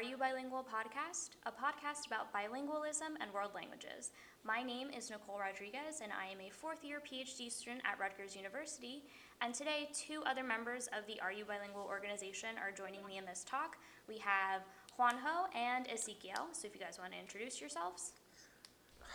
Are You Bilingual podcast, a podcast about bilingualism and world languages. My name is Nicole Rodriguez, and I am a fourth year PhD student at Rutgers University. And today, two other members of the Are You Bilingual organization are joining me in this talk. We have Juanjo and Ezequiel. So, if you guys want to introduce yourselves.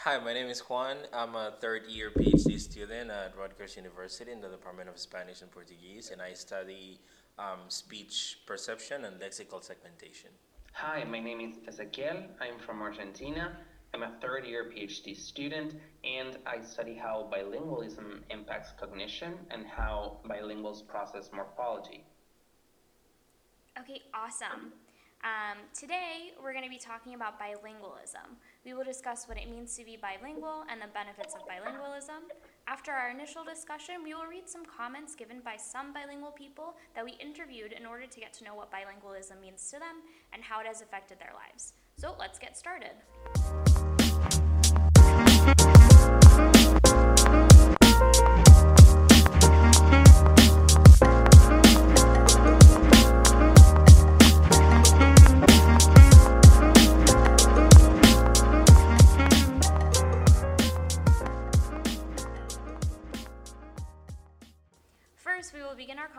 Hi, my name is Juan. I'm a third year PhD student at Rutgers University in the Department of Spanish and Portuguese, and I study um, speech perception and lexical segmentation. Hi, my name is Ezequiel. I'm from Argentina. I'm a third year PhD student, and I study how bilingualism impacts cognition and how bilinguals process morphology. Okay, awesome. Um, today, we're going to be talking about bilingualism. We will discuss what it means to be bilingual and the benefits of bilingualism. After our initial discussion, we will read some comments given by some bilingual people that we interviewed in order to get to know what bilingualism means to them and how it has affected their lives. So let's get started.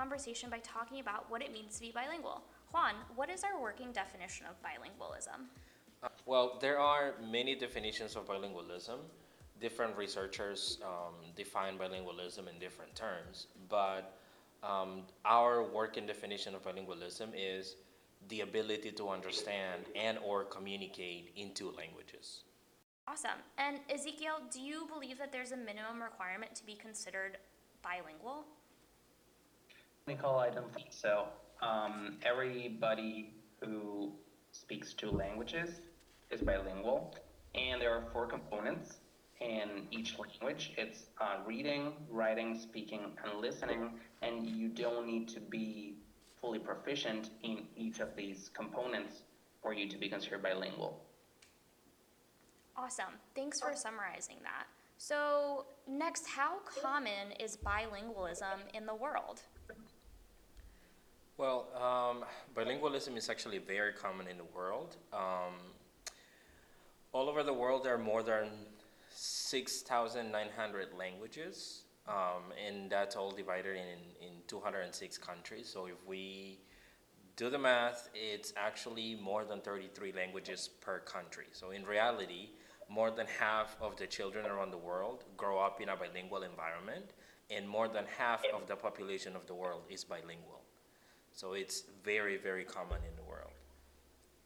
Conversation by talking about what it means to be bilingual. Juan, what is our working definition of bilingualism? Uh, well, there are many definitions of bilingualism. Different researchers um, define bilingualism in different terms, but um, our working definition of bilingualism is the ability to understand and or communicate in two languages. Awesome. And Ezekiel, do you believe that there's a minimum requirement to be considered bilingual? Nicole, I don't think so. Um, everybody who speaks two languages is bilingual, and there are four components in each language. It's uh, reading, writing, speaking, and listening, and you don't need to be fully proficient in each of these components for you to be considered bilingual. Awesome. Thanks for summarizing that. So, next, how common is bilingualism in the world? Well, um, bilingualism is actually very common in the world. Um, all over the world, there are more than 6,900 languages, um, and that's all divided in, in 206 countries. So if we do the math, it's actually more than 33 languages per country. So in reality, more than half of the children around the world grow up in a bilingual environment, and more than half of the population of the world is bilingual. So it's very, very common in the world.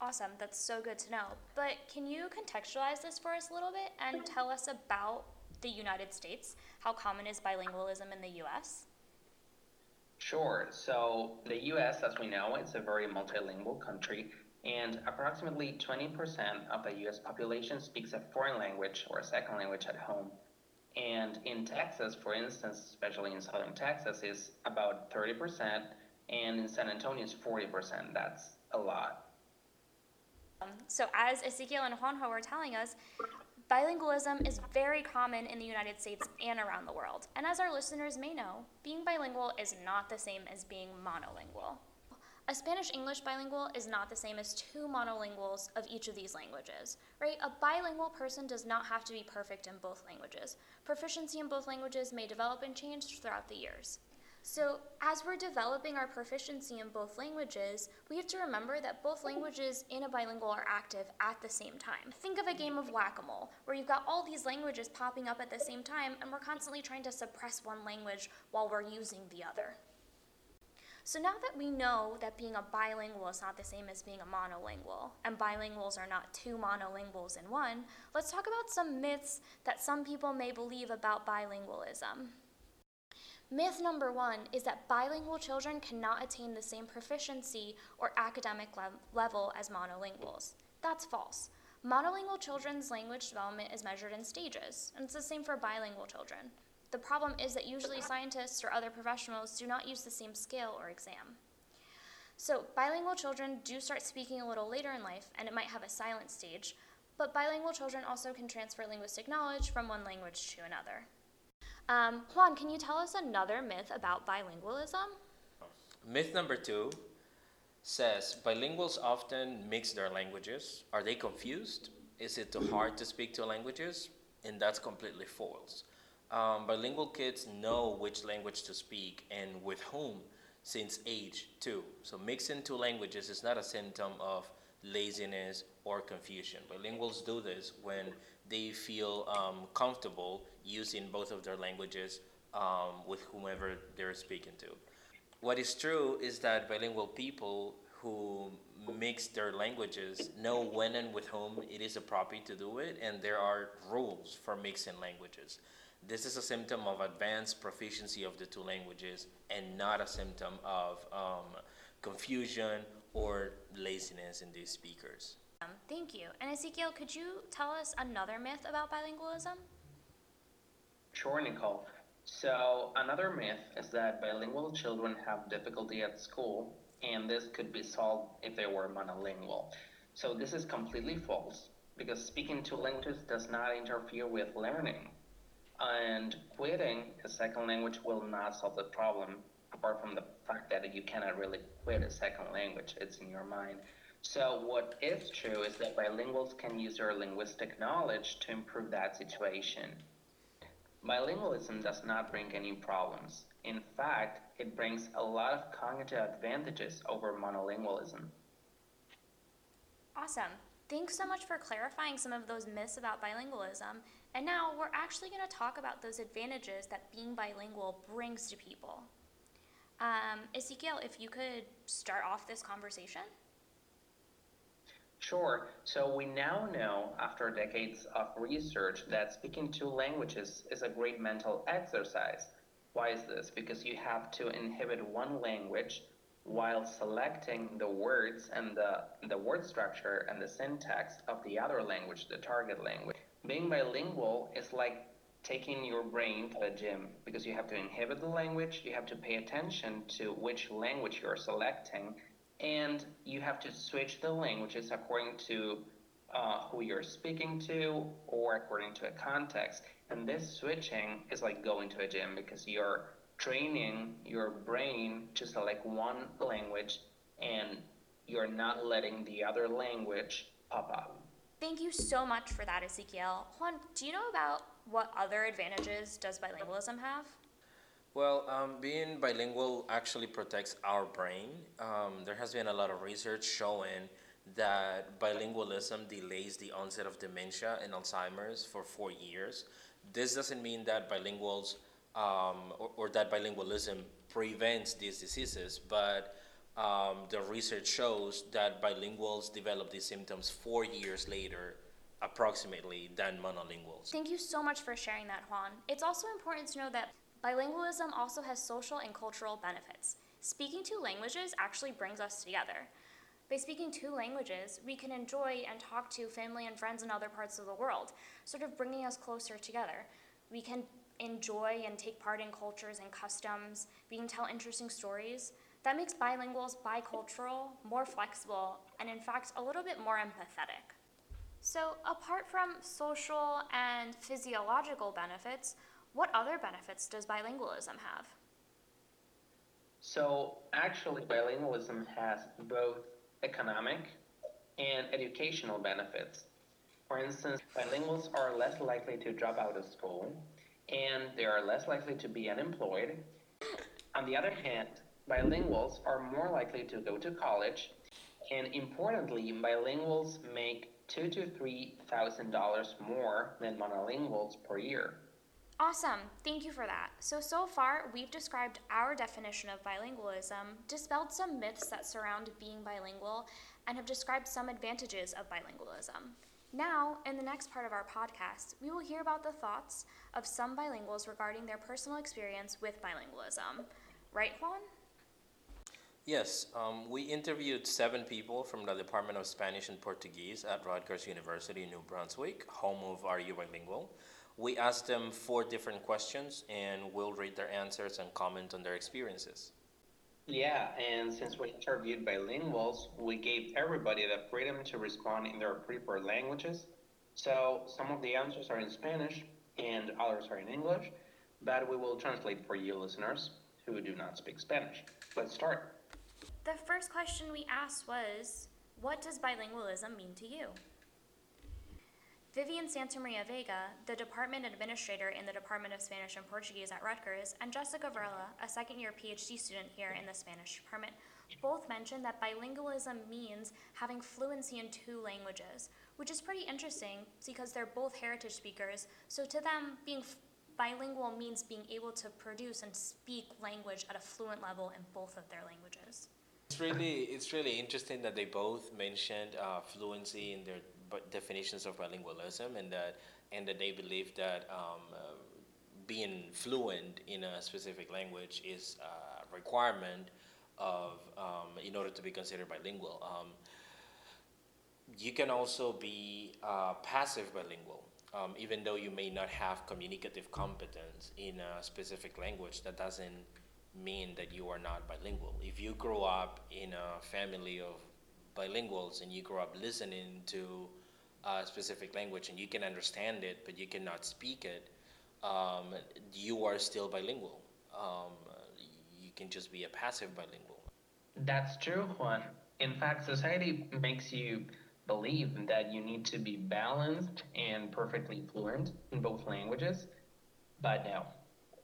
Awesome. That's so good to know. But can you contextualize this for us a little bit and tell us about the United States? How common is bilingualism in the US? Sure. So the US, as we know, it's a very multilingual country, and approximately 20% of the US population speaks a foreign language or a second language at home. And in Texas, for instance, especially in southern Texas, is about 30%, and in San Antonio it's 40%. That's a lot. Um, so, as Ezekiel and Juanjo were telling us, bilingualism is very common in the United States and around the world. And as our listeners may know, being bilingual is not the same as being monolingual. A Spanish English bilingual is not the same as two monolinguals of each of these languages, right? A bilingual person does not have to be perfect in both languages. Proficiency in both languages may develop and change throughout the years. So, as we're developing our proficiency in both languages, we have to remember that both languages in a bilingual are active at the same time. Think of a game of whack a mole, where you've got all these languages popping up at the same time, and we're constantly trying to suppress one language while we're using the other. So now that we know that being a bilingual is not the same as being a monolingual, and bilinguals are not two monolinguals in one, let's talk about some myths that some people may believe about bilingualism. Myth number one is that bilingual children cannot attain the same proficiency or academic le- level as monolinguals. That's false. Monolingual children's language development is measured in stages, and it's the same for bilingual children. The problem is that usually scientists or other professionals do not use the same scale or exam. So, bilingual children do start speaking a little later in life, and it might have a silent stage, but bilingual children also can transfer linguistic knowledge from one language to another. Um, Juan, can you tell us another myth about bilingualism? Myth number two says bilinguals often mix their languages. Are they confused? Is it too hard to speak two languages? And that's completely false. Um, bilingual kids know which language to speak and with whom since age two. So mixing two languages is not a symptom of laziness or confusion. Bilinguals do this when they feel um, comfortable using both of their languages um, with whomever they're speaking to. What is true is that bilingual people who mix their languages know when and with whom it is appropriate to do it, and there are rules for mixing languages. This is a symptom of advanced proficiency of the two languages and not a symptom of um, confusion or laziness in these speakers. Um, thank you. And Ezekiel, could you tell us another myth about bilingualism? Nicole. So, another myth is that bilingual children have difficulty at school, and this could be solved if they were monolingual. So, this is completely false because speaking two languages does not interfere with learning. And quitting a second language will not solve the problem, apart from the fact that you cannot really quit a second language, it's in your mind. So, what is true is that bilinguals can use their linguistic knowledge to improve that situation. Bilingualism does not bring any problems. In fact, it brings a lot of cognitive advantages over monolingualism. Awesome. Thanks so much for clarifying some of those myths about bilingualism. And now we're actually going to talk about those advantages that being bilingual brings to people. Um, Ezekiel, if you could start off this conversation. Sure. So we now know, after decades of research, that speaking two languages is a great mental exercise. Why is this? Because you have to inhibit one language while selecting the words and the, the word structure and the syntax of the other language, the target language. Being bilingual is like taking your brain to the gym because you have to inhibit the language, you have to pay attention to which language you're selecting, and you have to switch the languages according to uh, who you're speaking to or according to a context. And this switching is like going to a gym because you're training your brain to select one language and you're not letting the other language pop up. Thank you so much for that, Ezekiel. Juan, do you know about what other advantages does bilingualism have? Well, um, being bilingual actually protects our brain. Um, there has been a lot of research showing that bilingualism delays the onset of dementia and Alzheimer's for four years. This doesn't mean that bilinguals um, or, or, that bilingualism prevents these diseases, but um, the research shows that bilinguals develop these symptoms four years later approximately than monolinguals. Thank you so much for sharing that, Juan. It's also important to know that Bilingualism also has social and cultural benefits. Speaking two languages actually brings us together. By speaking two languages, we can enjoy and talk to family and friends in other parts of the world, sort of bringing us closer together. We can enjoy and take part in cultures and customs, we can tell interesting stories. That makes bilinguals bicultural, more flexible, and in fact, a little bit more empathetic. So, apart from social and physiological benefits, what other benefits does bilingualism have? So, actually, bilingualism has both economic and educational benefits. For instance, bilinguals are less likely to drop out of school and they are less likely to be unemployed. On the other hand, bilinguals are more likely to go to college, and importantly, bilinguals make two to three thousand dollars more than monolinguals per year. Awesome, thank you for that. So, so far, we've described our definition of bilingualism, dispelled some myths that surround being bilingual, and have described some advantages of bilingualism. Now, in the next part of our podcast, we will hear about the thoughts of some bilinguals regarding their personal experience with bilingualism. Right, Juan? Yes, um, we interviewed seven people from the Department of Spanish and Portuguese at Rutgers University, New Brunswick, home of You Bilingual? We asked them four different questions and we'll read their answers and comment on their experiences. Yeah, and since we interviewed bilinguals, we gave everybody the freedom to respond in their preferred languages. So some of the answers are in Spanish and others are in English, but we will translate for you listeners who do not speak Spanish. Let's start. the first question we asked was What does bilingualism mean to you? Vivian Santamaria Vega, the department administrator in the Department of Spanish and Portuguese at Rutgers, and Jessica Varela, a second year PhD student here in the Spanish department, both mentioned that bilingualism means having fluency in two languages, which is pretty interesting because they're both heritage speakers. So to them, being bilingual means being able to produce and speak language at a fluent level in both of their languages. It's really it's really interesting that they both mentioned uh, fluency in their definitions of bilingualism, and that and that they believe that um, uh, being fluent in a specific language is a requirement of um, in order to be considered bilingual. Um, you can also be uh, passive bilingual. Um, even though you may not have communicative competence in a specific language, that doesn't mean that you are not bilingual. If you grow up in a family of bilinguals and you grow up listening to a specific language and you can understand it but you cannot speak it, um, you are still bilingual. Um, you can just be a passive bilingual. That's true, Juan. In fact, society makes you believe that you need to be balanced and perfectly fluent in both languages, but no,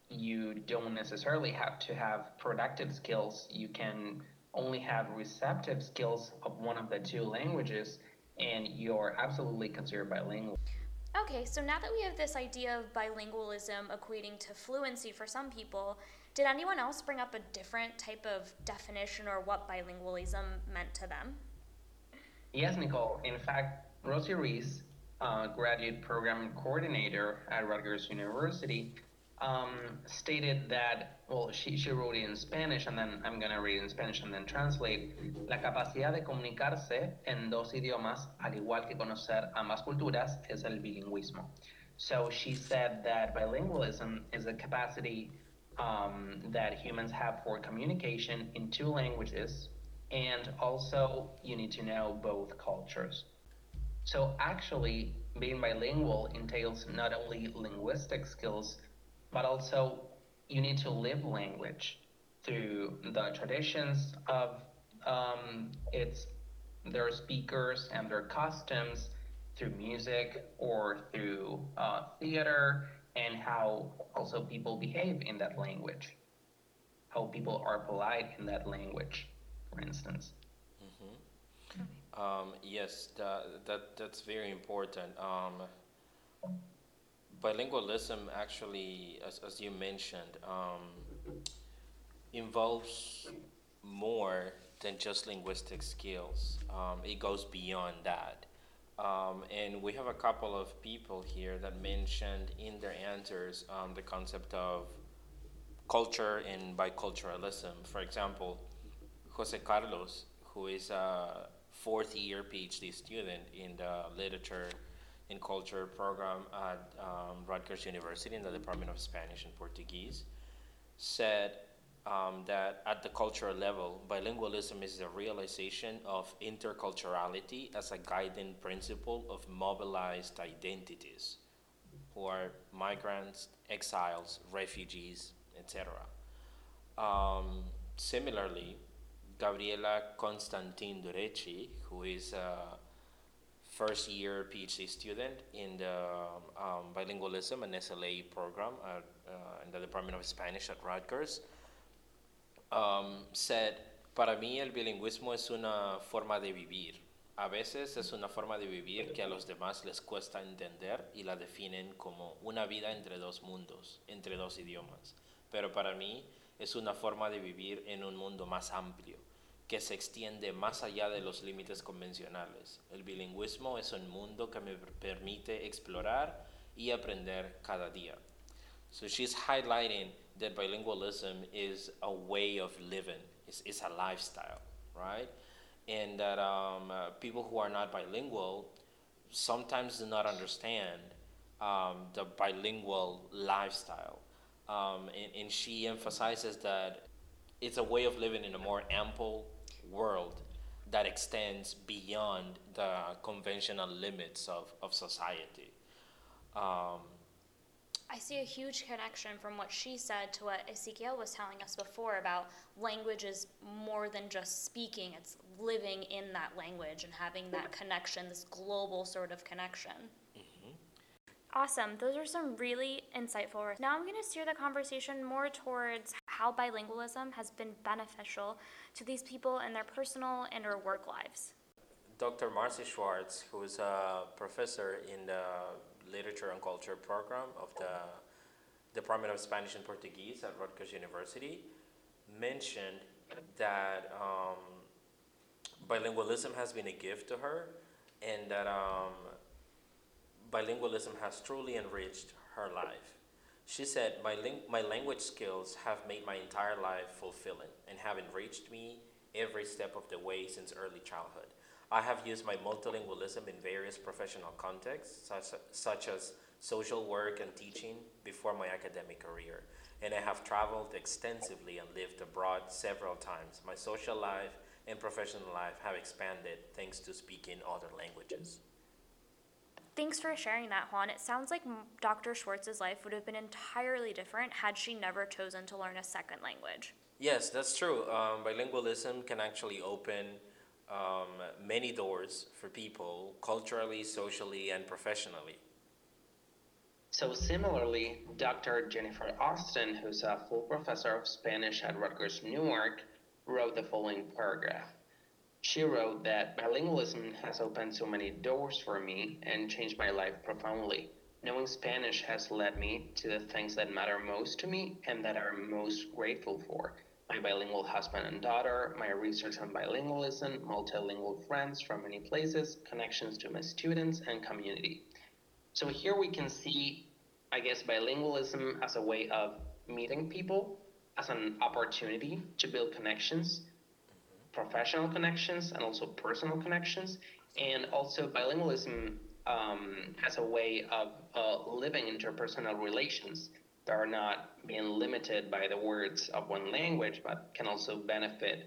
you don't necessarily have to have productive skills. You can only have receptive skills of one of the two languages, and you're absolutely considered bilingual. Okay, so now that we have this idea of bilingualism equating to fluency for some people, did anyone else bring up a different type of definition or what bilingualism meant to them? Yes, Nicole. In fact, Rosie Reese, uh, graduate program coordinator at Rutgers University, um, stated that, well, she, she wrote it in Spanish, and then I'm going to read in Spanish and then translate. La capacidad de comunicarse en dos idiomas, al igual que conocer ambas culturas, es el bilingüismo. So she said that bilingualism is a capacity um, that humans have for communication in two languages, and also you need to know both cultures. So actually, being bilingual entails not only linguistic skills, but also you need to live language through the traditions of um, its their speakers and their customs through music or through uh, theater and how also people behave in that language. How people are polite in that language for instance. Um, yes, that, that that's very important. Um, bilingualism actually, as, as you mentioned, um, involves more than just linguistic skills. Um, it goes beyond that. Um, and we have a couple of people here that mentioned in their answers um, the concept of culture and biculturalism. For example, Jose Carlos, who is a fourth year PhD student in the literature and culture program at um, Rutgers University in the Department of Spanish and Portuguese, said um, that at the cultural level, bilingualism is the realization of interculturality as a guiding principle of mobilized identities, who are migrants, exiles, refugees, etc. Um, similarly, Gabriela Constantin Durecci, who is a first year PhD student in the um, bilingualism and SLA program at, uh, in the Department of Spanish at Rutgers, um, said, para mí el bilingüismo es una forma de vivir. A veces es una forma de vivir que a los demás les cuesta entender y la definen como una vida entre dos mundos, entre dos idiomas. Pero para mí es una forma de vivir en un mundo más amplio, que se extiende más allá de los límites convencionales. El bilingüismo es un mundo que me permite explorar y aprender cada día. So she's highlighting that bilingualism is a way of living, it's, it's a lifestyle, right? And that um, uh, people who are not bilingual sometimes do not understand um, the bilingual lifestyle. Um, and, and she emphasizes that it's a way of living in a more ample world that extends beyond the conventional limits of, of society. Um, I see a huge connection from what she said to what Ezekiel was telling us before about language is more than just speaking, it's living in that language and having that connection, this global sort of connection. Awesome. Those are some really insightful. Now I'm going to steer the conversation more towards how bilingualism has been beneficial to these people in their personal and or work lives. Dr. Marcy Schwartz, who is a professor in the Literature and Culture program of the Department of Spanish and Portuguese at Rutgers University, mentioned that um, bilingualism has been a gift to her and that um, bilingualism has truly enriched her life. She said, my, ling- my language skills have made my entire life fulfilling and have enriched me every step of the way since early childhood. I have used my multilingualism in various professional contexts, such, such as social work and teaching, before my academic career. And I have traveled extensively and lived abroad several times. My social life and professional life have expanded thanks to speaking other languages. Thanks for sharing that, Juan. It sounds like Dr. Schwartz's life would have been entirely different had she never chosen to learn a second language. Yes, that's true. Um, bilingualism can actually open um, many doors for people culturally, socially, and professionally. So similarly, Dr. Jennifer Austin, who's a full professor of Spanish at Rutgers Newark, wrote the following paragraph. She wrote that bilingualism has opened so many doors for me and changed my life profoundly. Knowing Spanish has led me to the things that matter most to me and that I'm most grateful for. My bilingual husband and daughter, my research on bilingualism, multilingual friends from many places, connections to my students, and community. So here we can see, I guess, bilingualism as a way of meeting people, as an opportunity to build connections, professional connections, and also personal connections, and also bilingualism um, as a way of uh, living interpersonal relations that are not being limited by the words of one language, but can also benefit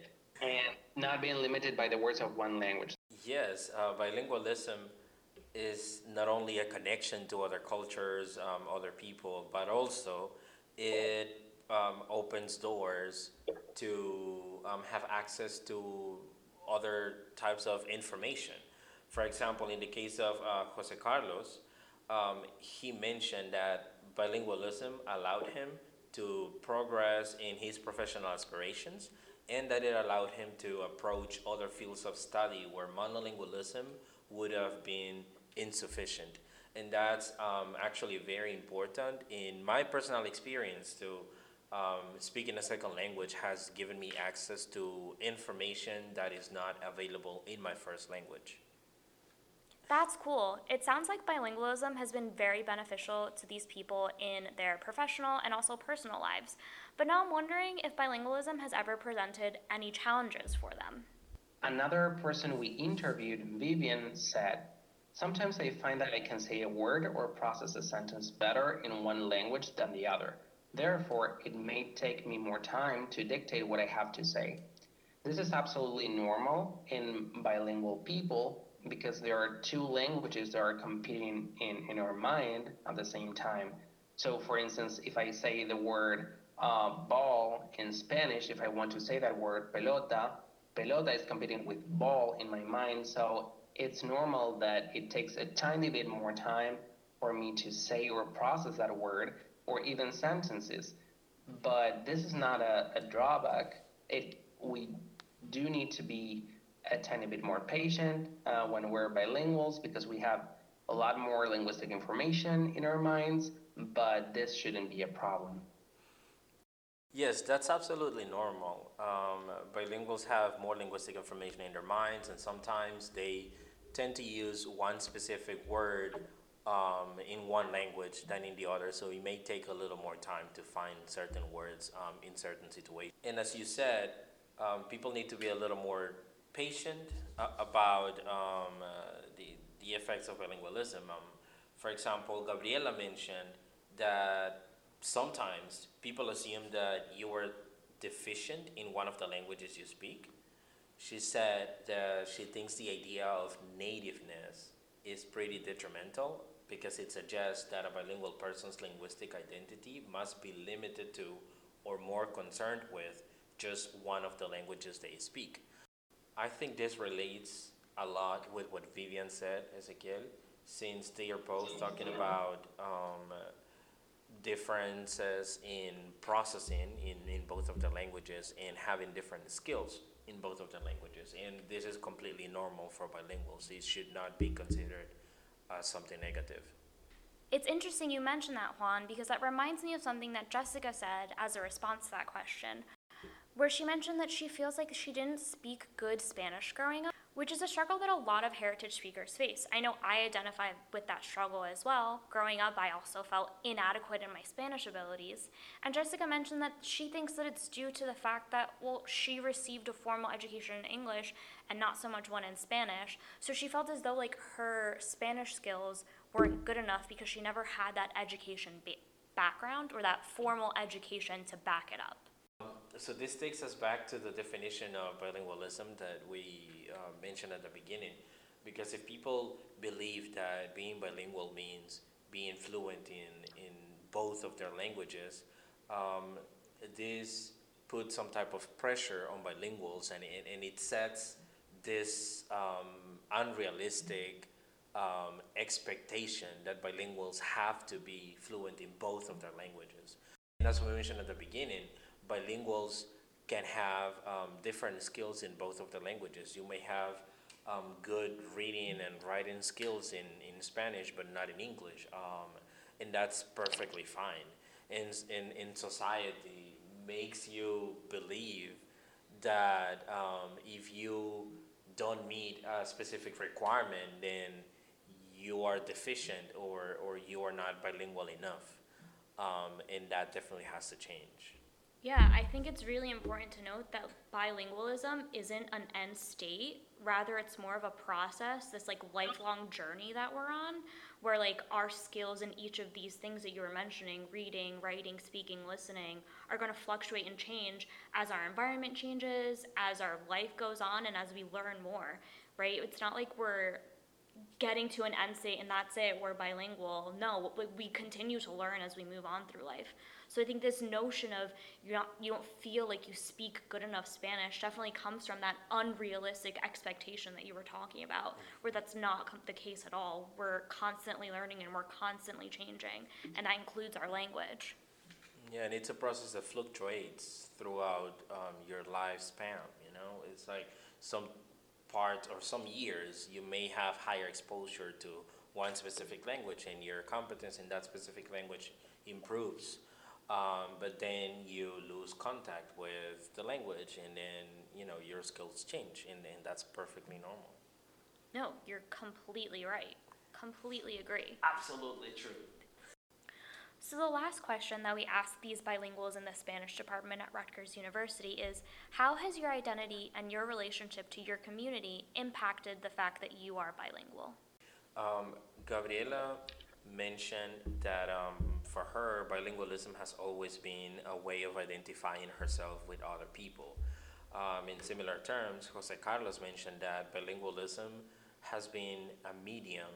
and not being limited by the words of one language. Yes, uh, bilingualism is not only a connection to other cultures, um, other people, but also it um, opens doors to um, have access to other types of information. For example, in the case of uh, Jose Carlos, um, he mentioned that bilingualism allowed him to progress in his professional aspirations and that it allowed him to approach other fields of study where monolingualism would have been insufficient. And that's um, actually very important in my personal experience to um, speaking a second language has given me access to information that is not available in my first language. That's cool. It sounds like bilingualism has been very beneficial to these people in their professional and also personal lives. But now I'm wondering if bilingualism has ever presented any challenges for them. Another person we interviewed, Vivian, said, Sometimes I find that I can say a word or process a sentence better in one language than the other. Therefore, it may take me more time to dictate what I have to say. This is absolutely normal in bilingual people because there are two languages that are competing in, in our mind at the same time. So, for instance, if I say the word uh, ball in Spanish, if I want to say that word pelota, pelota is competing with ball in my mind. So, it's normal that it takes a tiny bit more time for me to say or process that word or even sentences. But this is not a, a drawback. It, we do need to be a tiny bit more patient uh, when we're bilinguals because we have a lot more linguistic information in our minds, but this shouldn't be a problem. Yes, that's absolutely normal. Um, bilinguals have more linguistic information in their minds, and sometimes they tend to use one specific word um, in one language than in the other, so it may take a little more time to find certain words um, in certain situations. And as you said, um, people need to be a little more patient uh, about um, uh, the, the effects of bilingualism. Um, for example, Gabriela mentioned that sometimes people assume that you were deficient in one of the languages you speak. She said that she thinks the idea of nativeness is pretty detrimental because it suggests that a bilingual person's linguistic identity must be limited to or more concerned with just one of the languages they speak. I think this relates a lot with what Vivian said, Ezequiel, since they are both talking about um, differences in processing in, in both of the languages and having different skills in both of the languages. And this is completely normal for bilinguals. It should not be considered as something negative. It's interesting you mentioned that, Juan, because that reminds me of something that Jessica said as a response to that question, where she mentioned that she feels like she didn't speak good Spanish growing up, which is a struggle that a lot of heritage speakers face. I know I identify with that struggle as well. Growing up, I also felt inadequate in my Spanish abilities. And Jessica mentioned that she thinks that it's due to the fact that, well, she received a formal education in English and not so much one in Spanish. So she felt as though like her Spanish skills weren't good enough because she never had that education ba- background or that formal education to back it up. So this takes us back to the definition of bilingualism that we uh, mentioned at the beginning. Because if people believe that being bilingual means being fluent in, in both of their languages, um, this puts some type of pressure on bilinguals and it, and it sets this um, unrealistic um, expectation that bilinguals have to be fluent in both of their languages. And as we mentioned at the beginning, bilinguals can have um, different skills in both of the languages. You may have um, good reading and writing skills in, in Spanish, but not in English, um, and that's perfectly fine. And in, in society, makes you believe that um, if you don't meet a specific requirement, then you are deficient or, or you are not bilingual enough. Um, and that definitely has to change. Yeah, I think it's really important to note that bilingualism isn't an end state. Rather, it's more of a process, this like lifelong journey that we're on, where like our skills in each of these things that you were mentioning reading, writing, speaking, listening are going to fluctuate and change as our environment changes, as our life goes on, and as we learn more, right? It's not like we're getting to an end state and that's it, we're bilingual. No, we- we continue to learn as we move on through life. So I think this notion of you're not, you don't feel like you speak good enough Spanish definitely comes from that unrealistic expectation that you were talking about, where that's not the case at all. We're constantly learning and we're constantly changing, and that includes our language. Yeah, and it's a process that fluctuates throughout um, your lifespan. You know, it's like some part or some years you may have higher exposure to one specific language, and your competence in that specific language improves. Um, but then you lose contact with the language, and then you know your skills change, and, and that's perfectly normal. No, you're completely right. Completely agree. Absolutely true. So, the last question that we ask these bilinguals in the Spanish department at Rutgers University is How has your identity and your relationship to your community impacted the fact that you are bilingual? Um, Gabriela mentioned that um, for her, bilingualism has always been a way of identifying herself with other people. Um, in similar terms, Jose Carlos mentioned that bilingualism has been a medium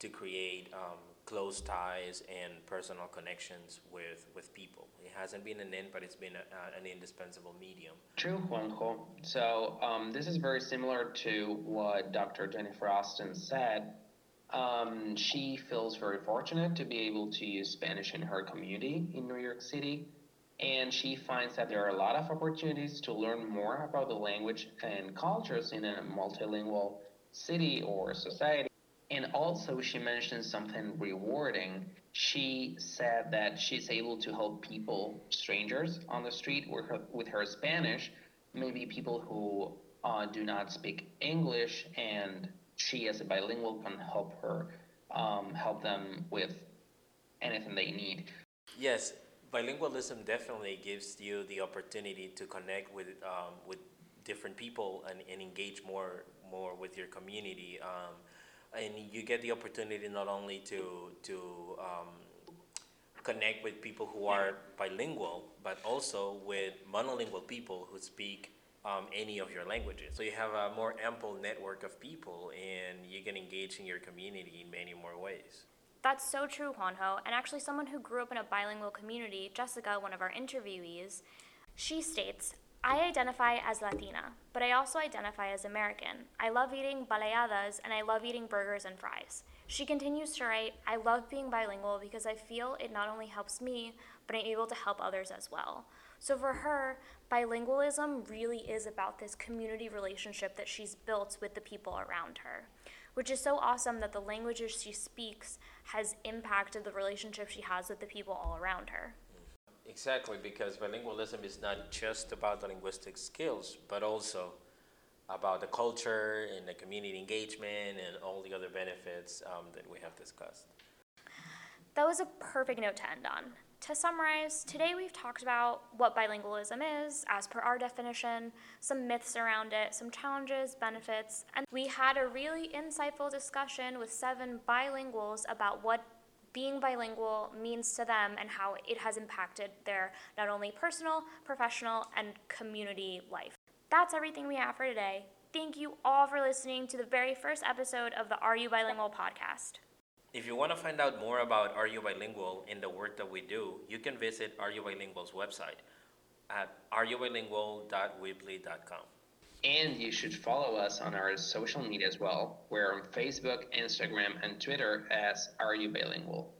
to create um, close ties and personal connections with, with people. It hasn't been an end, but it's been a, an indispensable medium. True, Juanjo. So um, this is very similar to what Dr. Jennifer Austin said. Um, she feels very fortunate to be able to use Spanish in her community in New York City, and she finds that there are a lot of opportunities to learn more about the language and cultures in a multilingual city or society. And also, she mentioned something rewarding. She said that she's able to help people, strangers on the street, with her, with her Spanish, maybe people who uh, do not speak English, and she, as a bilingual, can help her, um, help them with anything they need. Yes, bilingualism definitely gives you the opportunity to connect with um, with different people and, and engage more more with your community. Um, and you get the opportunity not only to to um, connect with people who are bilingual, but also with monolingual people who speak um, any of your languages. So you have a more ample network of people, and you can engage in your community in many more ways. That's so true, Juanjo. And actually, someone who grew up in a bilingual community, Jessica, one of our interviewees, she states, I identify as Latina, but I also identify as American. I love eating baleadas and I love eating burgers and fries. She continues to write, I love being bilingual because I feel it not only helps me, but I'm able to help others as well. So for her, bilingualism really is about this community relationship that she's built with the people around her, which is so awesome that the languages she speaks has impacted the relationship she has with the people all around her. Exactly, because bilingualism is not just about the linguistic skills, but also about the culture and the community engagement and all the other benefits um, that we have discussed. That was a perfect note to end on. To summarize, today we've talked about what bilingualism is, as per our definition, some myths around it, some challenges, benefits, and we had a really insightful discussion with seven bilinguals about what being bilingual means to them and how it has impacted their not only personal, professional, and community life. That's everything we have for today. Thank you all for listening to the very first episode of the Are You Bilingual podcast. If you want to find out more about Are You Bilingual and the work that we do, you can visit Are You Bilingual's website at areyoubilingual.weebly.com. And you should follow us on our social media as well. We're on Facebook, Instagram, and Twitter as Are You Bilingual?